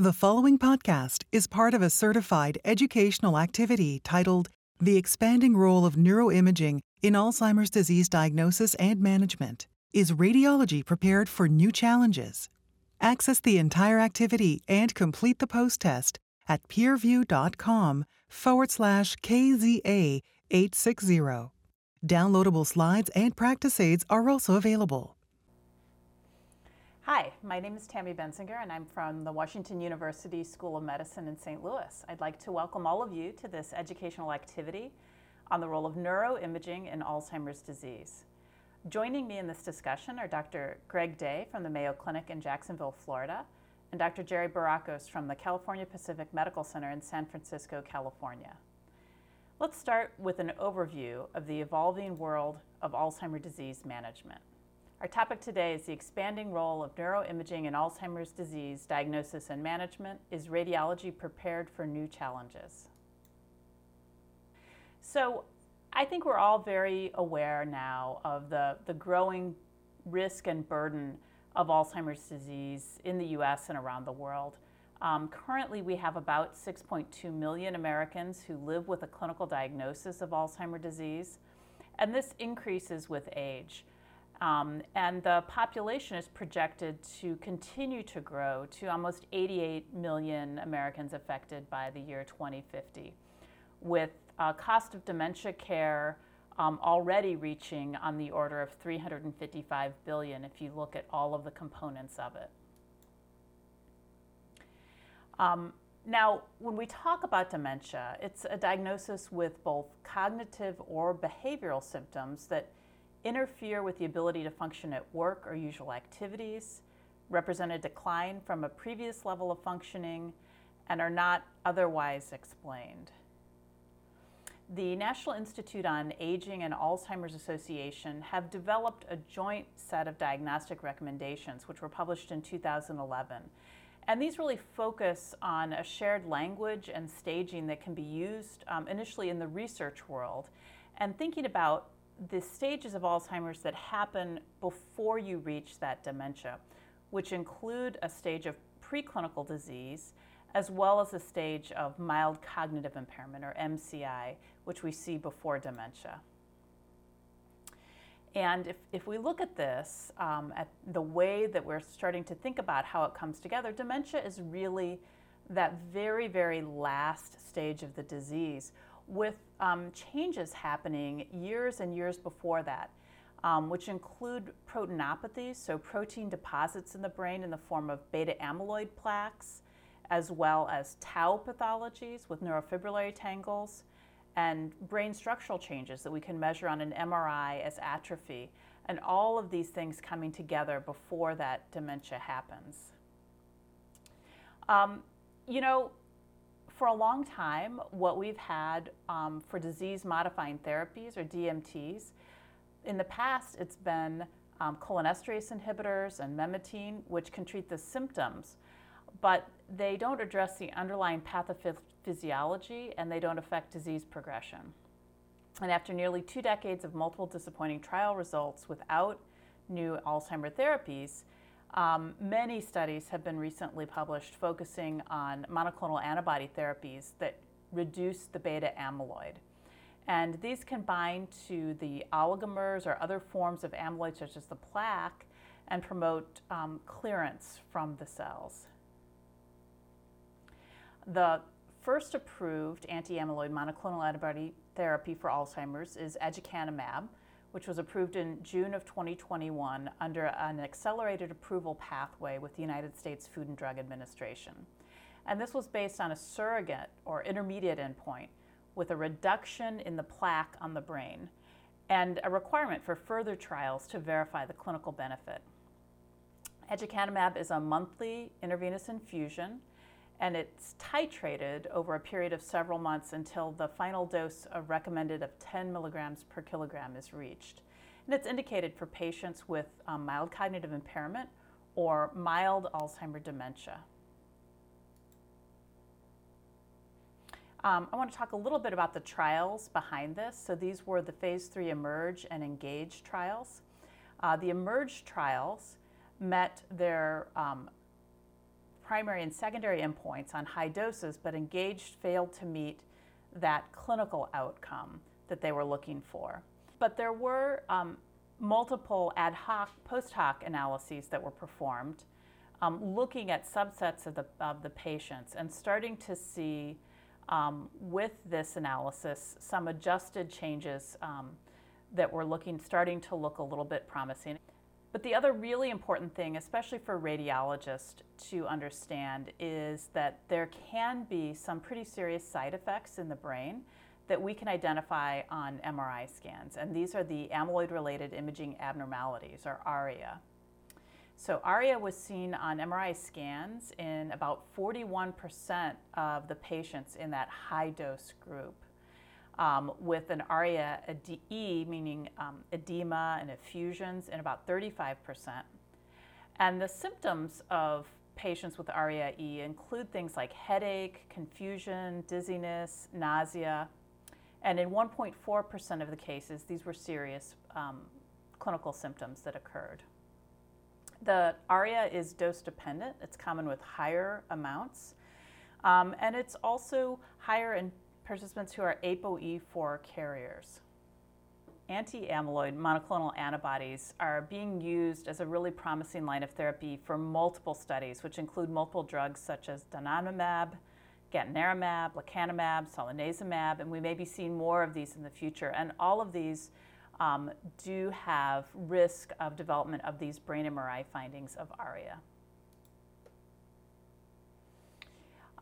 The following podcast is part of a certified educational activity titled The Expanding Role of Neuroimaging in Alzheimer's Disease Diagnosis and Management. Is radiology prepared for new challenges? Access the entire activity and complete the post test at peerview.com forward slash KZA 860. Downloadable slides and practice aids are also available. Hi, my name is Tammy Benzinger, and I'm from the Washington University School of Medicine in St. Louis. I'd like to welcome all of you to this educational activity on the role of neuroimaging in Alzheimer's disease. Joining me in this discussion are Dr. Greg Day from the Mayo Clinic in Jacksonville, Florida, and Dr. Jerry Barakos from the California Pacific Medical Center in San Francisco, California. Let's start with an overview of the evolving world of Alzheimer's disease management. Our topic today is the expanding role of neuroimaging in Alzheimer's disease diagnosis and management. Is radiology prepared for new challenges? So, I think we're all very aware now of the, the growing risk and burden of Alzheimer's disease in the US and around the world. Um, currently, we have about 6.2 million Americans who live with a clinical diagnosis of Alzheimer's disease, and this increases with age. Um, and the population is projected to continue to grow to almost 88 million Americans affected by the year 2050, with uh, cost of dementia care um, already reaching on the order of 355 billion if you look at all of the components of it. Um, now, when we talk about dementia, it's a diagnosis with both cognitive or behavioral symptoms that interfere with the ability to function at work or usual activities, represent a decline from a previous level of functioning, and are not otherwise explained. The National Institute on Aging and Alzheimer's Association have developed a joint set of diagnostic recommendations, which were published in 2011. And these really focus on a shared language and staging that can be used um, initially in the research world and thinking about the stages of Alzheimer's that happen before you reach that dementia, which include a stage of preclinical disease as well as a stage of mild cognitive impairment or MCI, which we see before dementia. And if, if we look at this, um, at the way that we're starting to think about how it comes together, dementia is really that very, very last stage of the disease with um, changes happening years and years before that, um, which include proteinopathies, so protein deposits in the brain in the form of beta amyloid plaques, as well as tau pathologies with neurofibrillary tangles, and brain structural changes that we can measure on an MRI as atrophy, and all of these things coming together before that dementia happens. Um, you know, for a long time, what we've had um, for disease modifying therapies or DMTs, in the past it's been um, cholinesterase inhibitors and memantine, which can treat the symptoms, but they don't address the underlying pathophysiology and they don't affect disease progression. And after nearly two decades of multiple disappointing trial results without new Alzheimer therapies, um, many studies have been recently published focusing on monoclonal antibody therapies that reduce the beta amyloid. And these can bind to the oligomers or other forms of amyloid, such as the plaque, and promote um, clearance from the cells. The first approved anti amyloid monoclonal antibody therapy for Alzheimer's is aducanumab, which was approved in June of 2021 under an accelerated approval pathway with the United States Food and Drug Administration. And this was based on a surrogate or intermediate endpoint with a reduction in the plaque on the brain and a requirement for further trials to verify the clinical benefit. Aducanumab is a monthly intravenous infusion and it's titrated over a period of several months until the final dose of recommended of 10 milligrams per kilogram is reached. And it's indicated for patients with um, mild cognitive impairment or mild Alzheimer dementia. Um, I want to talk a little bit about the trials behind this. So these were the phase three eMERGE and ENGAGE trials. Uh, the eMERGE trials met their um, primary and secondary endpoints on high doses, but engaged failed to meet that clinical outcome that they were looking for. But there were um, multiple ad hoc, post hoc analyses that were performed um, looking at subsets of the, of the patients and starting to see um, with this analysis some adjusted changes um, that were looking, starting to look a little bit promising. But the other really important thing, especially for radiologists to understand, is that there can be some pretty serious side effects in the brain that we can identify on MRI scans. And these are the amyloid related imaging abnormalities, or ARIA. So, ARIA was seen on MRI scans in about 41% of the patients in that high dose group um, with an ARIA E, meaning um, edema and effusions, in about 35%. And the symptoms of patients with ARIA E include things like headache, confusion, dizziness, nausea. And in 1.4% of the cases, these were serious um, clinical symptoms that occurred. The ARIA is dose dependent, it's common with higher amounts. Um, and it's also higher in participants who are ApoE4 carriers. Anti amyloid monoclonal antibodies are being used as a really promising line of therapy for multiple studies, which include multiple drugs such as donanemab, gantenerumab, lecanemab, solanezumab, and we may be seeing more of these in the future. And all of these um, do have risk of development of these brain MRI findings of ARIA.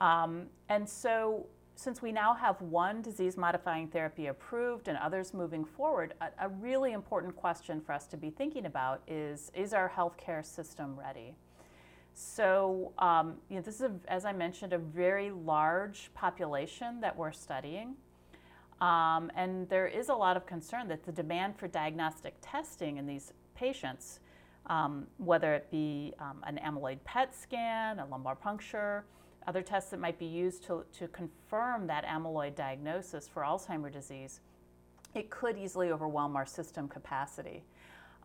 Um, and so since we now have one disease modifying therapy approved and others moving forward, a, a, really important question for us to be thinking about is is our healthcare system ready? So, um, you know, this is, a, as I mentioned, a very large population that we're studying. Um, and there is a lot of concern that the demand for diagnostic testing in these patients, um, whether it be um, an amyloid PET scan, a lumbar puncture, other tests that might be used to, to confirm that amyloid diagnosis for Alzheimer's disease, it could easily overwhelm our system capacity.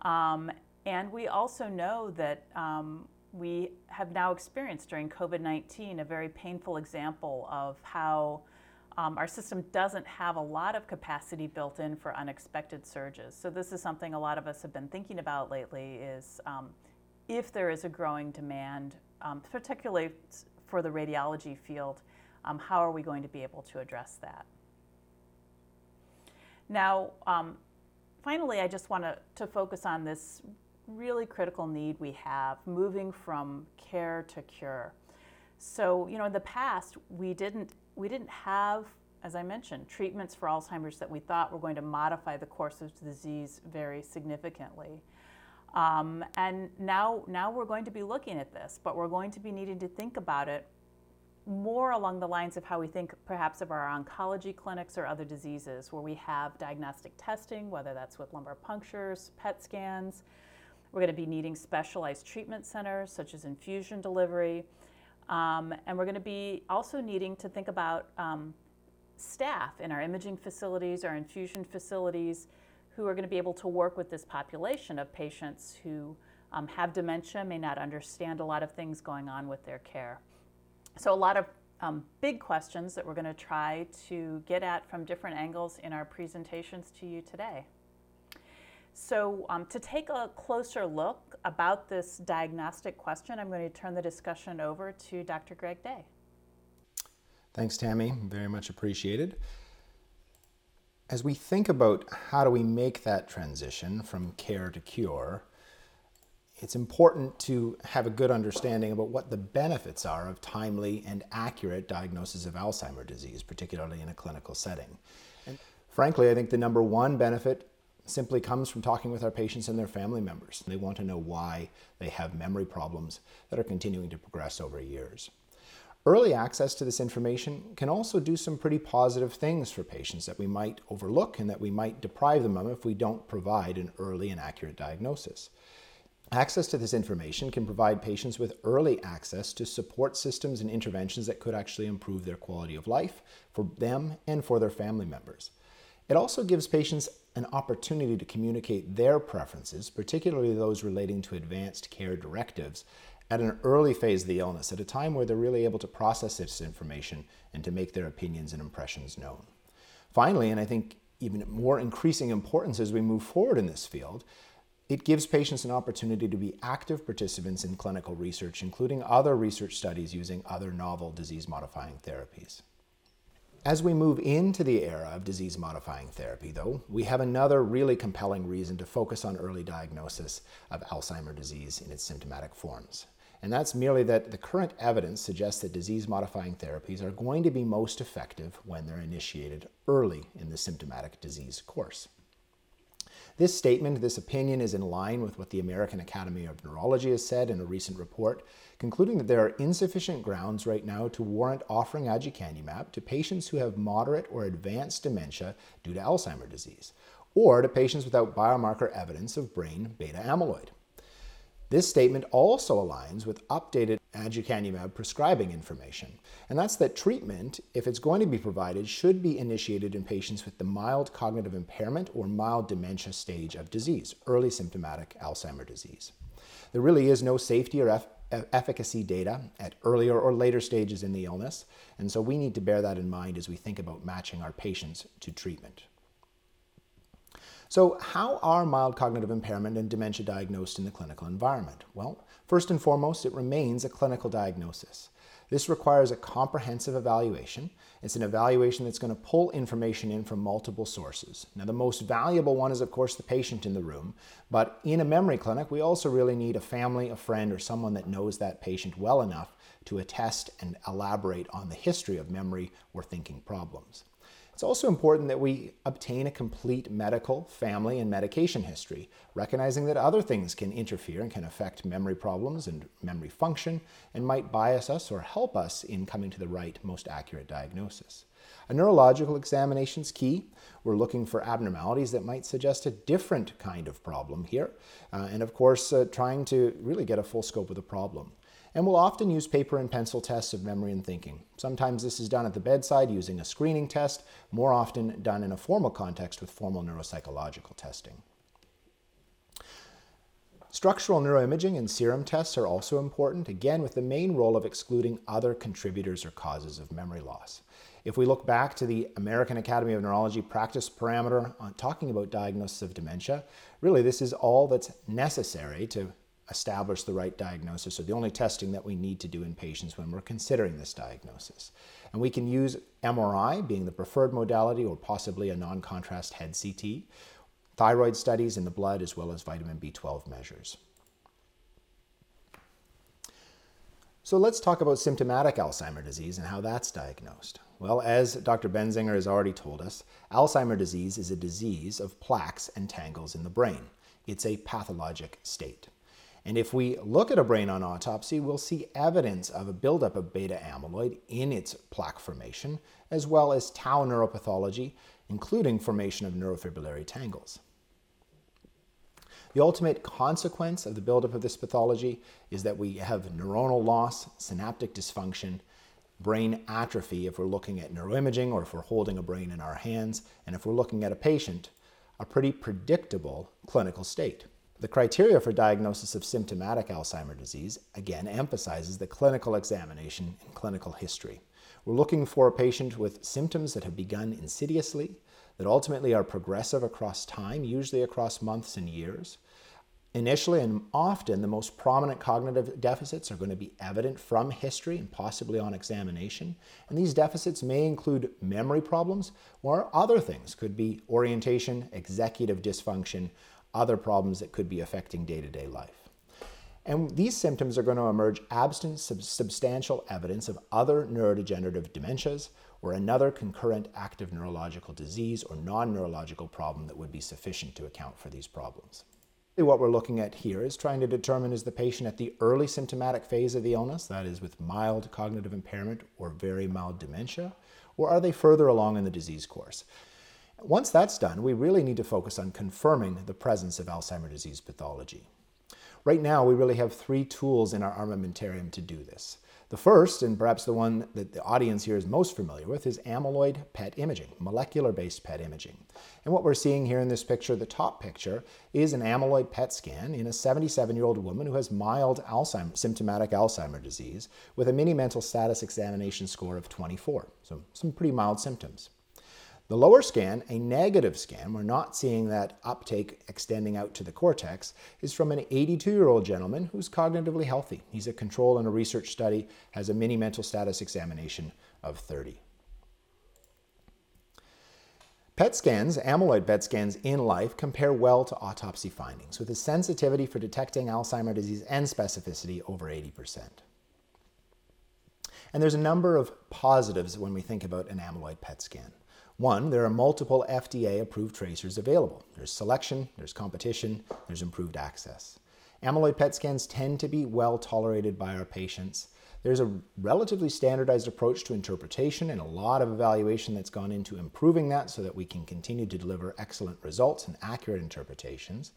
Um, and we also know that um, we have now experienced during COVID 19 a very painful example of how um, our system doesn't have a lot of capacity built in for unexpected surges. So this is something a lot of us have been thinking about lately is um, if there is a growing demand, um, particularly for the radiology field, um, how are we going to be able to address that? Now, um, finally, I just want to focus on this really critical need we have moving from care to cure. So, you know, in the past, we didn't, we didn't have, as I mentioned, treatments for Alzheimer's that we thought were going to modify the course of the disease very significantly. Um, and now, now we're going to be looking at this, but we're going to be needing to think about it more along the lines of how we think perhaps of our oncology clinics or other diseases where we have diagnostic testing, whether that's with lumbar punctures, PET scans. We're going to be needing specialized treatment centers such as infusion delivery. Um, and we're going to be also needing to think about um, staff in our imaging facilities, our infusion facilities, who are going to be able to work with this population of patients who um, have dementia, may not understand a lot of things going on with their care. So, a lot of um, big questions that we're going to try to get at from different angles in our presentations to you today. So, um, to take a closer look about this diagnostic question, I'm going to turn the discussion over to Dr. Greg Day. Thanks, Tammy. Very much appreciated as we think about how do we make that transition from care to cure, it's important to have a good understanding about what the benefits are of timely and accurate diagnosis of Alzheimer's disease, particularly in a clinical setting. And frankly, I think the number one benefit simply comes from talking with our patients and their family members. They want to know why they have memory problems that are continuing to progress over years. Early access to this information can also do some pretty positive things for patients that we might overlook and that we might deprive them of if we don't provide an early and accurate diagnosis. Access to this information can provide patients with early access to support systems and interventions that could actually improve their quality of life for them and for their family members. It also gives patients an opportunity to communicate their preferences, particularly those relating to advanced care directives, at an early phase of the illness, at a time where they're really able to process this information and to make their opinions and impressions known. Finally, and I think even more increasing importance as we move forward in this field, it gives patients an opportunity to be active participants in clinical research, including other research studies using other novel disease modifying therapies. As we move into the era of disease modifying therapy, though, we have another really compelling reason to focus on early diagnosis of Alzheimer's disease in its symptomatic forms. And that's merely that the current evidence suggests that disease modifying therapies are going to be most effective when they're initiated early in the symptomatic disease course. This statement, this opinion, is in line with what the American Academy of Neurology has said in a recent report, concluding that there are insufficient grounds right now to warrant offering aducanumab to patients who have moderate or advanced dementia due to Alzheimer's disease, or to patients without biomarker evidence of brain beta amyloid. This statement also aligns with updated aducanumab prescribing information, and that's that treatment, if it's going to be provided, should be initiated in patients with the mild cognitive impairment or mild dementia stage of disease, early symptomatic Alzheimer's disease. There really is no safety or efficacy data at earlier or later stages in the illness, and so we need to bear that in mind as we think about matching our patients to treatment. So, how are mild cognitive impairment and dementia diagnosed in the clinical environment? Well, first and foremost, it remains a clinical diagnosis. This requires a comprehensive evaluation. It's an evaluation that's going to pull information in from multiple sources. Now, the most valuable one is, of course, the patient in the room, but in a memory clinic, we also really need a family, a friend, or someone that knows that patient well enough to attest and elaborate on the history of memory or thinking problems. It's also important that we obtain a complete medical, family, and medication history, recognizing that other things can interfere and can affect memory problems and memory function and might bias us or help us in coming to the right, most accurate diagnosis. A neurological examination is key. We're looking for abnormalities that might suggest a different kind of problem here, uh, and of course, uh, trying to really get a full scope of the problem and will often use paper and pencil tests of memory and thinking. Sometimes this is done at the bedside using a screening test, more often done in a formal context with formal neuropsychological testing. Structural neuroimaging and serum tests are also important, again with the main role of excluding other contributors or causes of memory loss. If we look back to the American Academy of Neurology practice parameter on talking about diagnosis of dementia, really this is all that's necessary to establish the right diagnosis or the only testing that we need to do in patients when we're considering this diagnosis. And we can use MRI being the preferred modality or possibly a non contrast head CT, thyroid studies in the blood, as well as vitamin B12 measures. So let's talk about symptomatic Alzheimer's disease and how that's diagnosed. Well, as Dr. Benzinger has already told us, Alzheimer's disease is a disease of plaques and tangles in the brain. It's a pathologic state. And if we look at a brain on autopsy, we'll see evidence of a buildup of beta amyloid in its plaque formation, as well as tau neuropathology, including formation of neurofibrillary tangles. The ultimate consequence of the buildup of this pathology is that we have neuronal loss, synaptic dysfunction, brain atrophy if we're looking at neuroimaging or if we're holding a brain in our hands, and if we're looking at a patient, a pretty predictable clinical state. The criteria for diagnosis of symptomatic Alzheimer's disease, again, emphasizes the clinical examination and clinical history. We're looking for a patient with symptoms that have begun insidiously, that ultimately are progressive across time, usually across months and years. Initially and often, the most prominent cognitive deficits are going to be evident from history and possibly on examination. And these deficits may include memory problems or other things, could be orientation, executive dysfunction, other problems that could be affecting day to day life. And these symptoms are going to emerge absent substantial evidence of other neurodegenerative dementias or another concurrent active neurological disease or non neurological problem that would be sufficient to account for these problems. What we're looking at here is trying to determine is the patient at the early symptomatic phase of the illness, that is, with mild cognitive impairment or very mild dementia, or are they further along in the disease course? Once that's done, we really need to focus on confirming the presence of Alzheimer's disease pathology. Right now, we really have three tools in our armamentarium to do this. The first, and perhaps the one that the audience here is most familiar with, is amyloid PET imaging, molecular based PET imaging. And what we're seeing here in this picture, the top picture, is an amyloid PET scan in a 77 year old woman who has mild Alzheimer's, symptomatic Alzheimer's disease with a mini mental status examination score of 24. So, some pretty mild symptoms. The lower scan, a negative scan, we're not seeing that uptake extending out to the cortex, is from an 82 year old gentleman who's cognitively healthy. He's a control in a research study, has a mini mental status examination of 30. PET scans, amyloid PET scans in life, compare well to autopsy findings with a sensitivity for detecting Alzheimer's disease and specificity over 80%. And there's a number of positives when we think about an amyloid PET scan. One, there are multiple FDA approved tracers available. There's selection, there's competition, there's improved access. Amyloid PET scans tend to be well tolerated by our patients. There's a relatively standardized approach to interpretation and a lot of evaluation that's gone into improving that so that we can continue to deliver excellent results and accurate interpretations.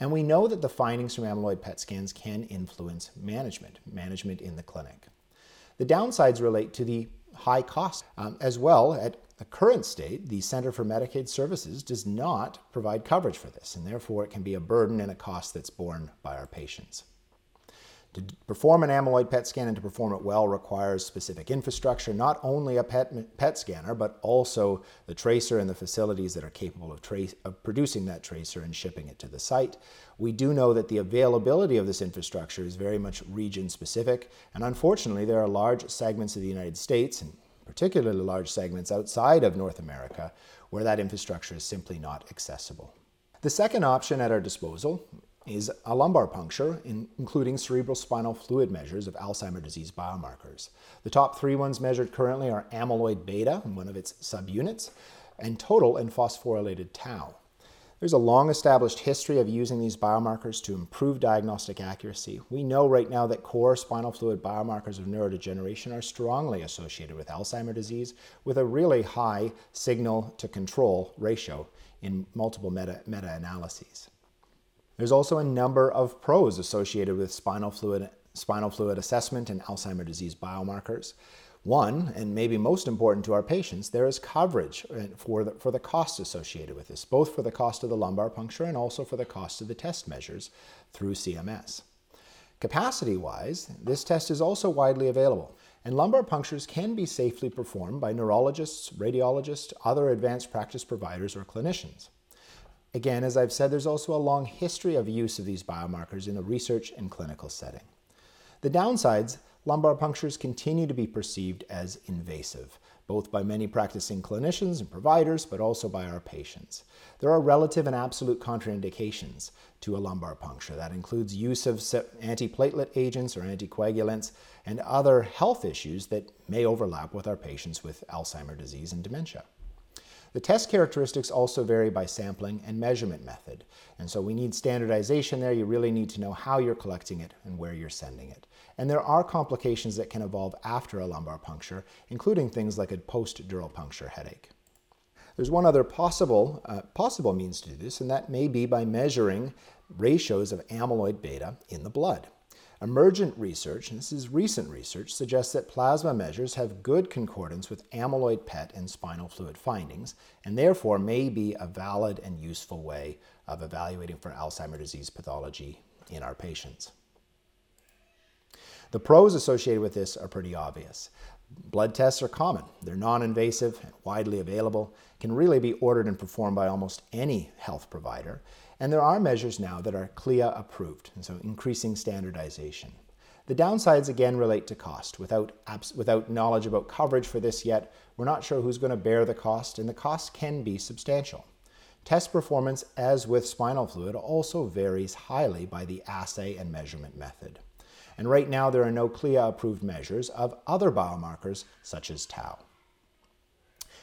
And we know that the findings from amyloid PET scans can influence management, management in the clinic. The downsides relate to the high cost. Um, as well, at the current state, the Center for Medicaid Services does not provide coverage for this, and therefore it can be a burden and a cost that's borne by our patients. To perform an amyloid PET scan and to perform it well requires specific infrastructure, not only a PET, PET scanner, but also the tracer and the facilities that are capable of, trace, of producing that tracer and shipping it to the site. We do know that the availability of this infrastructure is very much region specific, and unfortunately, there are large segments of the United States, and particularly large segments outside of North America, where that infrastructure is simply not accessible. The second option at our disposal is a lumbar puncture, in, including cerebral spinal fluid measures of Alzheimer's disease biomarkers. The top three ones measured currently are amyloid beta, one of its subunits, and total and phosphorylated tau. There's a long established history of using these biomarkers to improve diagnostic accuracy. We know right now that core spinal fluid biomarkers of neurodegeneration are strongly associated with Alzheimer's disease with a really high signal to control ratio in multiple meta, meta-analyses. There's also a number of pros associated with spinal fluid, spinal fluid assessment and Alzheimer's disease biomarkers. One, and maybe most important to our patients, there is coverage for the, for the cost associated with this, both for the cost of the lumbar puncture and also for the cost of the test measures through CMS. Capacity wise, this test is also widely available, and lumbar punctures can be safely performed by neurologists, radiologists, other advanced practice providers, or clinicians. Again, as I've said, there's also a long history of use of these biomarkers in the research and clinical setting. The downsides, lumbar punctures continue to be perceived as invasive, both by many practicing clinicians and providers, but also by our patients. There are relative and absolute contraindications to a lumbar puncture. That includes use of antiplatelet agents or anticoagulants and other health issues that may overlap with our patients with Alzheimer's disease and dementia. The test characteristics also vary by sampling and measurement method. And so we need standardization there. You really need to know how you're collecting it and where you're sending it. And there are complications that can evolve after a lumbar puncture, including things like a post-dural puncture headache. There's one other possible, uh, possible means to do this, and that may be by measuring ratios of amyloid beta in the blood. Emergent research, and this is recent research, suggests that plasma measures have good concordance with amyloid PET and spinal fluid findings, and therefore may be a valid and useful way of evaluating for Alzheimer's disease pathology in our patients. The pros associated with this are pretty obvious. Blood tests are common. They're non-invasive and widely available, can really be ordered and performed by almost any health provider, and there are measures now that are CLIA approved, and so increasing standardization. The downsides again relate to cost. Without, without knowledge about coverage for this yet, we're not sure who's going to bear the cost, and the cost can be substantial. Test performance, as with spinal fluid, also varies highly by the assay and measurement method. And right now, there are no CLIA approved measures of other biomarkers such as tau.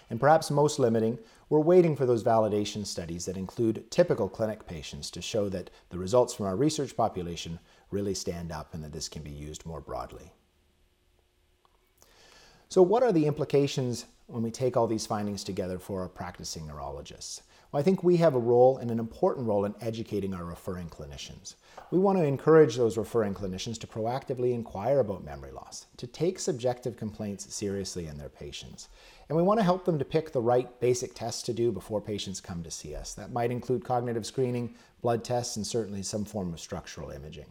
And perhaps most limiting, we're waiting for those validation studies that include typical clinic patients to show that the results from our research population really stand up and that this can be used more broadly. So what are the implications when we take all these findings together for our practicing neurologists? Well, I think we have a role and an important role in educating our referring clinicians. We want to encourage those referring clinicians to proactively inquire about memory loss, to take subjective complaints seriously in their patients. And we want to help them to pick the right basic tests to do before patients come to see us. That might include cognitive screening, blood tests, and certainly some form of structural imaging.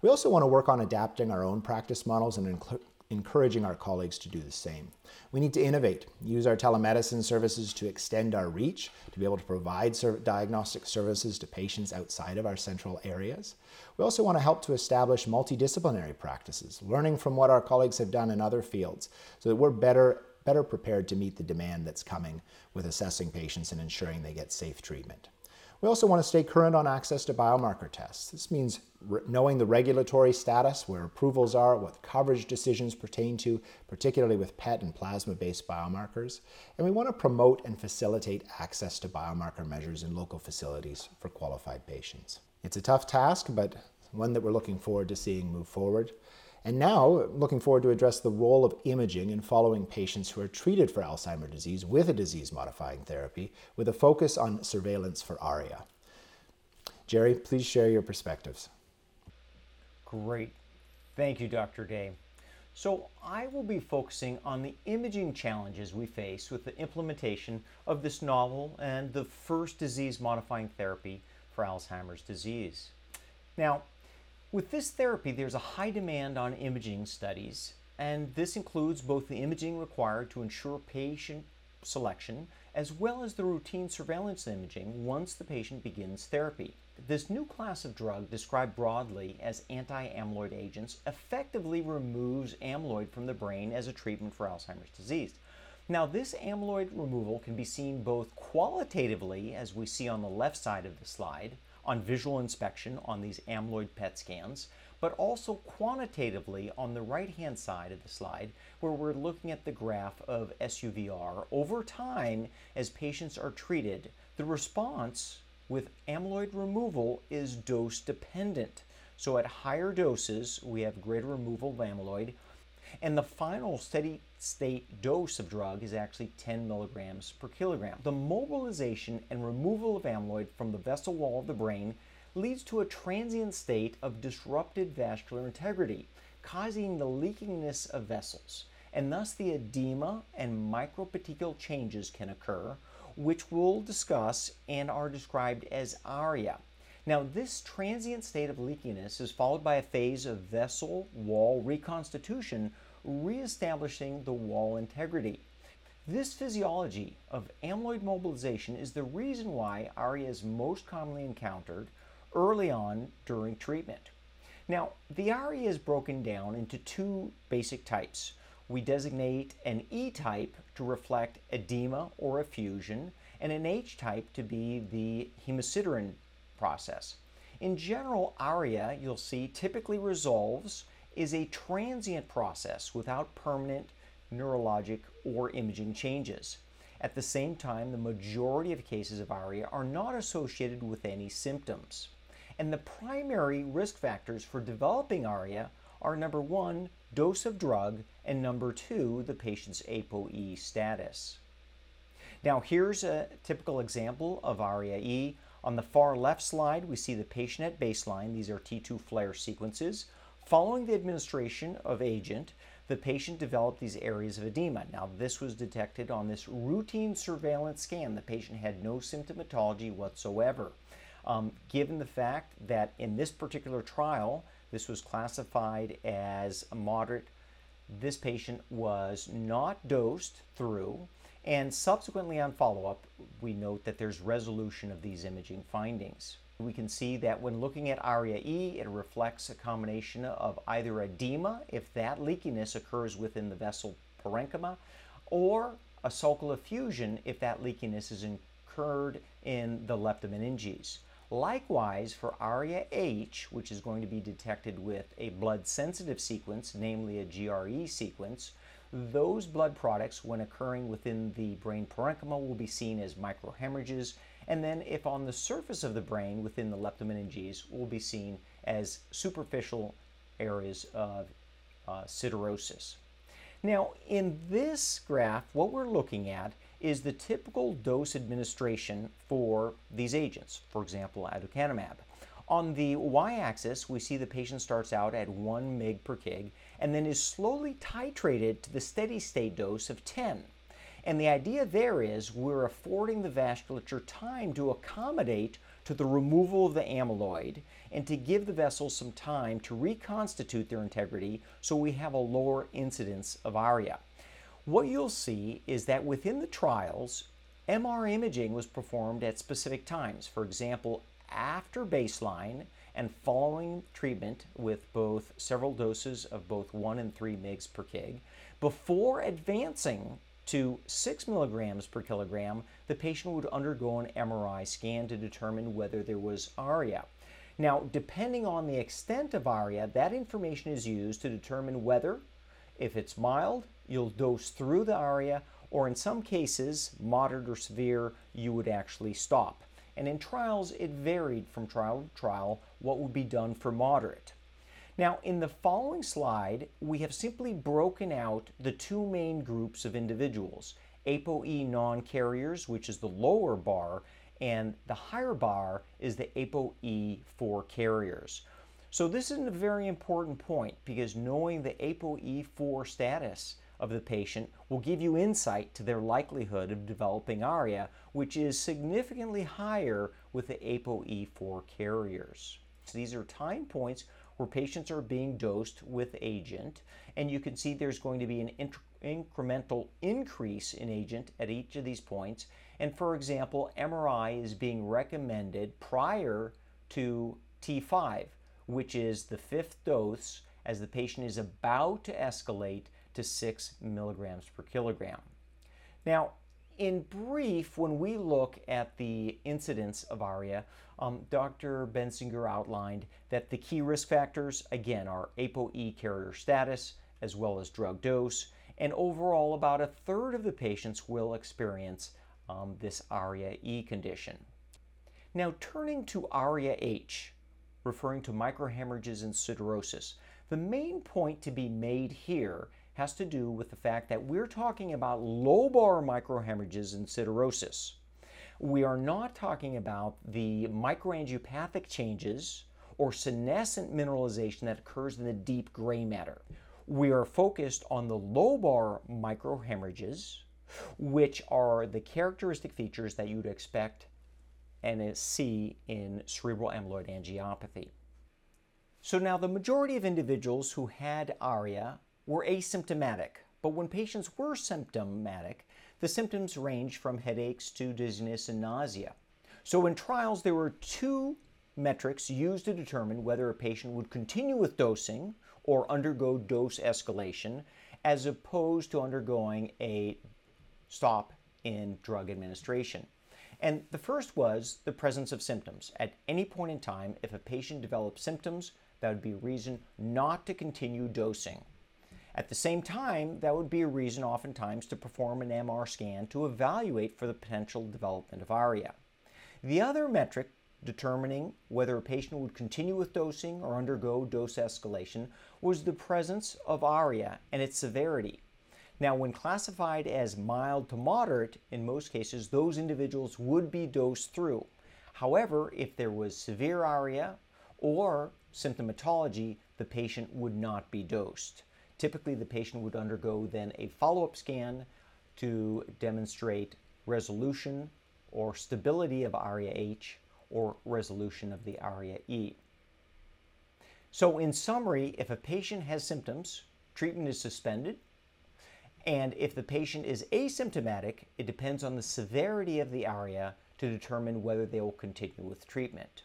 We also want to work on adapting our own practice models and encouraging our colleagues to do the same. We need to innovate, use our telemedicine services to extend our reach, to be able to provide diagnostic services to patients outside of our central areas. We also want to help to establish multidisciplinary practices, learning from what our colleagues have done in other fields so that we're better better prepared to meet the demand that's coming with assessing patients and ensuring they get safe treatment. We also want to stay current on access to biomarker tests. This means knowing the regulatory status, where approvals are, what coverage decisions pertain to, particularly with PET and plasma based biomarkers. And we want to promote and facilitate access to biomarker measures in local facilities for qualified patients. It's a tough task, but one that we're looking forward to seeing move forward. And now, looking forward to address the role of imaging in following patients who are treated for Alzheimer's disease with a disease modifying therapy with a focus on surveillance for ARIA. Jerry, please share your perspectives. Great. Thank you, Dr. Day. So, I will be focusing on the imaging challenges we face with the implementation of this novel and the first disease modifying therapy for Alzheimer's disease. Now, with this therapy, there's a high demand on imaging studies, and this includes both the imaging required to ensure patient selection as well as the routine surveillance imaging once the patient begins therapy. This new class of drug, described broadly as anti amyloid agents, effectively removes amyloid from the brain as a treatment for Alzheimer's disease. Now, this amyloid removal can be seen both qualitatively, as we see on the left side of the slide, on visual inspection on these amyloid PET scans, but also quantitatively on the right hand side of the slide, where we're looking at the graph of SUVR over time as patients are treated. The response with amyloid removal is dose dependent. So at higher doses, we have greater removal of amyloid, and the final steady state dose of drug is actually 10 milligrams per kilogram. The mobilization and removal of amyloid from the vessel wall of the brain leads to a transient state of disrupted vascular integrity, causing the leakiness of vessels, and thus the edema and micropetechial changes can occur, which we'll discuss and are described as ARIA. Now, this transient state of leakiness is followed by a phase of vessel wall reconstitution, reestablishing the wall integrity. This physiology of amyloid mobilization is the reason why ARIA is most commonly encountered early on during treatment. Now, the ARIA is broken down into two basic types. We designate an E type to reflect edema or effusion, and an H type to be the hemosiderin process. In general, ARIA, you'll see, typically resolves is a transient process without permanent neurologic or imaging changes. At the same time, the majority of cases of ARIA are not associated with any symptoms. And the primary risk factors for developing ARIA are number one, dose of drug, and number two, the patient's ApoE status. Now, here's a typical example of ARIA-E. On the far left slide, we see the patient at baseline. These are T2 FLAIR sequences. Following the administration of agent, the patient developed these areas of edema. Now, this was detected on this routine surveillance scan. The patient had no symptomatology whatsoever. Um, given the fact that in this particular trial, this was classified as moderate, this patient was not dosed through and subsequently on follow-up, we note that there's resolution of these imaging findings. We can see that when looking at ARIA-E, it reflects a combination of either edema, if that leakiness occurs within the vessel parenchyma, or a sulcal effusion if that leakiness is incurred in the leptomeninges. Likewise, for ARIA-H, which is going to be detected with a blood-sensitive sequence, namely a GRE sequence, those blood products, when occurring within the brain parenchyma, will be seen as microhemorrhages, and then if on the surface of the brain within the leptomeninges, will be seen as superficial areas of uh, siderosis. Now, in this graph, what we're looking at is the typical dose administration for these agents, for example, aducanumab. On the y-axis, we see the patient starts out at 1 mg per kg and then is slowly titrated to the steady state dose of 10. And the idea there is we're affording the vasculature time to accommodate to the removal of the amyloid and to give the vessels some time to reconstitute their integrity so we have a lower incidence of ARIA. What you'll see is that within the trials, MR imaging was performed at specific times. For example, after baseline and following treatment with both several doses of both 1 and 3 mg per kg, before advancing to 6 milligrams per kilogram, the patient would undergo an MRI scan to determine whether there was ARIA. Now, depending on the extent of ARIA, that information is used to determine whether, if it's mild, you'll dose through the ARIA, or in some cases, moderate or severe, you would actually stop. And in trials, it varied from trial to trial what would be done for moderate. Now, in the following slide, we have simply broken out the two main groups of individuals ApoE non carriers, which is the lower bar, and the higher bar is the ApoE4 carriers. So, this is a very important point because knowing the ApoE4 status of the patient will give you insight to their likelihood of developing ARIA, which is significantly higher with the ApoE4 carriers. So these are time points where patients are being dosed with agent, and you can see there's going to be an incremental increase in agent at each of these points. And for example, MRI is being recommended prior to T5, which is the fifth dose as the patient is about to escalate to 6 milligrams per kilogram. Now, in brief, when we look at the incidence of ARIA, um, Dr. Benzinger outlined that the key risk factors, again, are ApoE carrier status as well as drug dose, and overall, about a third of the patients will experience um, this ARIA-E condition. Now, turning to ARIA-H, referring to microhemorrhages and siderosis, the main point to be made here has to do with the fact that we're talking about lobar microhemorrhages and siderosis. We are not talking about the microangiopathic changes or senescent mineralization that occurs in the deep gray matter. We are focused on the lobar microhemorrhages, which are the characteristic features that you'd expect and see in cerebral amyloid angiopathy. So now the majority of individuals who had ARIA were asymptomatic, but when patients were symptomatic, the symptoms range from headaches to dizziness and nausea. So in trials, there were two metrics used to determine whether a patient would continue with dosing or undergo dose escalation, as opposed to undergoing a stop in drug administration. And the first was the presence of symptoms. At any point in time, if a patient develops symptoms, that would be a reason not to continue dosing. At the same time, that would be a reason oftentimes to perform an MR scan to evaluate for the potential development of ARIA. The other metric determining whether a patient would continue with dosing or undergo dose escalation was the presence of ARIA and its severity. Now, when classified as mild to moderate, in most cases, those individuals would be dosed through. However, if there was severe ARIA or symptomatology, the patient would not be dosed. Typically, the patient would undergo then a follow up scan to demonstrate resolution or stability of ARIA H or resolution of the ARIA E. So, in summary, if a patient has symptoms, treatment is suspended. And if the patient is asymptomatic, it depends on the severity of the ARIA to determine whether they will continue with treatment.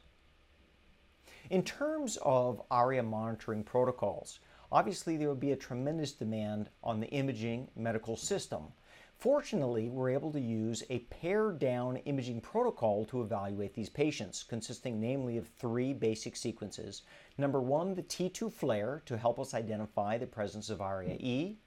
In terms of ARIA monitoring protocols, obviously there would be a tremendous demand on the imaging medical system. Fortunately, we're able to use a pared down imaging protocol to evaluate these patients, consisting namely of three basic sequences. Number one, the T2 FLAIR to help us identify the presence of ARIA-E.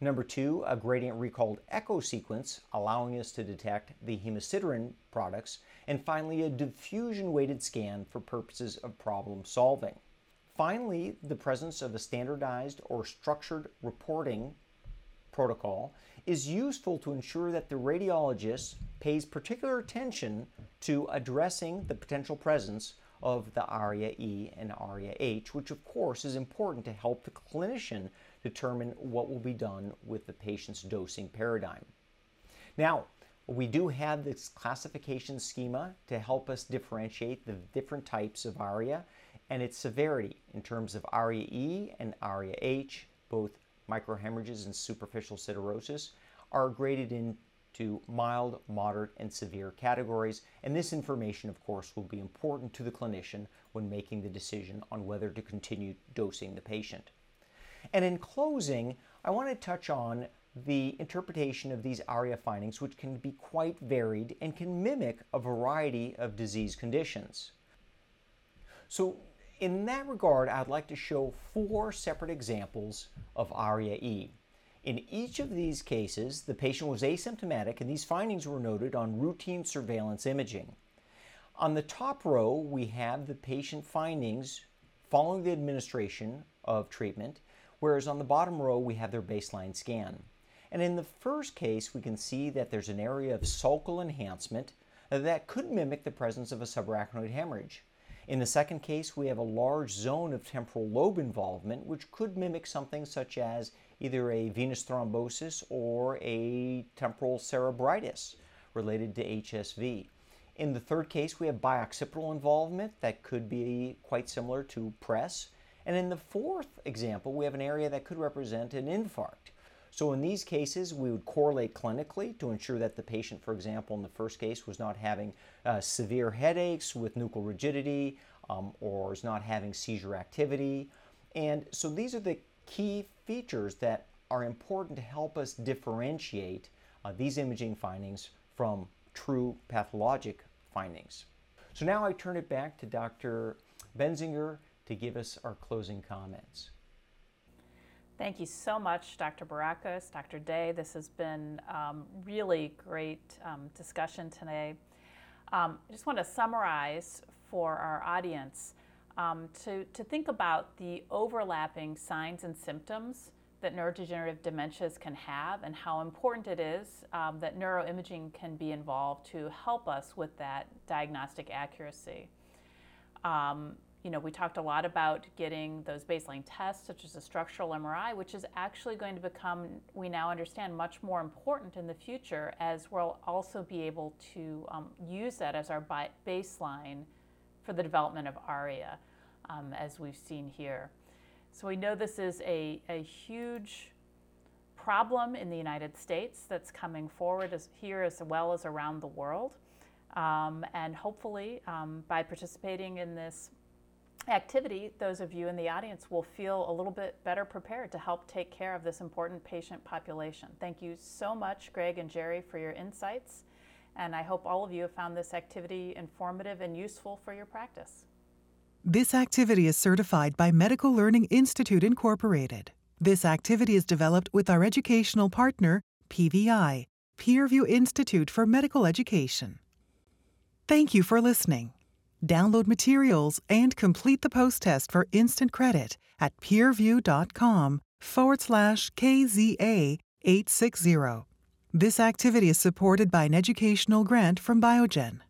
Number two, a gradient recalled echo sequence, allowing us to detect the hemosiderin products. And finally, a diffusion weighted scan for purposes of problem solving. Finally, the presence of a standardized or structured reporting protocol is useful to ensure that the radiologist pays particular attention to addressing the potential presence of the ARIA E and ARIA H, which of course is important to help the clinician determine what will be done with the patient's dosing paradigm. Now, we do have this classification schema to help us differentiate the different types of ARIA and its severity in terms of ARIA E and ARIA H, both microhemorrhages and superficial siderosis, are graded into mild, moderate, and severe categories. And this information, of course, will be important to the clinician when making the decision on whether to continue dosing the patient. And in closing, I want to touch on the interpretation of these ARIA findings, which can be quite varied and can mimic a variety of disease conditions. So, in that regard, I'd like to show four separate examples of ARIA E. In each of these cases, the patient was asymptomatic, and these findings were noted on routine surveillance imaging. On the top row, we have the patient findings following the administration of treatment, whereas on the bottom row, we have their baseline scan. And in the first case, we can see that there's an area of sulcal enhancement that could mimic the presence of a subarachnoid hemorrhage. In the second case, we have a large zone of temporal lobe involvement, which could mimic something such as either a venous thrombosis or a temporal cerebritis related to HSV. In the third case, we have bioccipital involvement that could be quite similar to PRES. And in the fourth example, we have an area that could represent an infarct. So in these cases, we would correlate clinically to ensure that the patient, for example, in the first case was not having uh, severe headaches with nuchal rigidity um, or is not having seizure activity. And so these are the key features that are important to help us differentiate uh, these imaging findings from true pathologic findings. So now I turn it back to Dr. Benzinger to give us our closing comments. Thank you so much, Dr. Barakos, Dr. Day. This has been um, really great um, discussion today. Um, I just want to summarize for our audience um, to, to think about the overlapping signs and symptoms that neurodegenerative dementias can have and how important it is um, that neuroimaging can be involved to help us with that diagnostic accuracy. You know, we talked a lot about getting those baseline tests, such as a structural MRI, which is actually going to become, we now understand, much more important in the future as we'll also be able to um, use that as our baseline for the development of ARIA, um, as we've seen here. So we know this is a, a huge problem in the United States that's coming forward as, here as well as around the world. Um, and hopefully, um, by participating in this activity, those of you in the audience will feel a little bit better prepared to help take care of this important patient population. Thank you so much, Greg and Jerry, for your insights. And I hope all of you have found this activity informative and useful for your practice. This activity is certified by Medical Learning Institute Incorporated. This activity is developed with our educational partner, PVI, Peerview Institute for Medical Education. Thank you for listening. Download materials and complete the post test for instant credit at peerview.com forward slash KZA 860. This activity is supported by an educational grant from Biogen.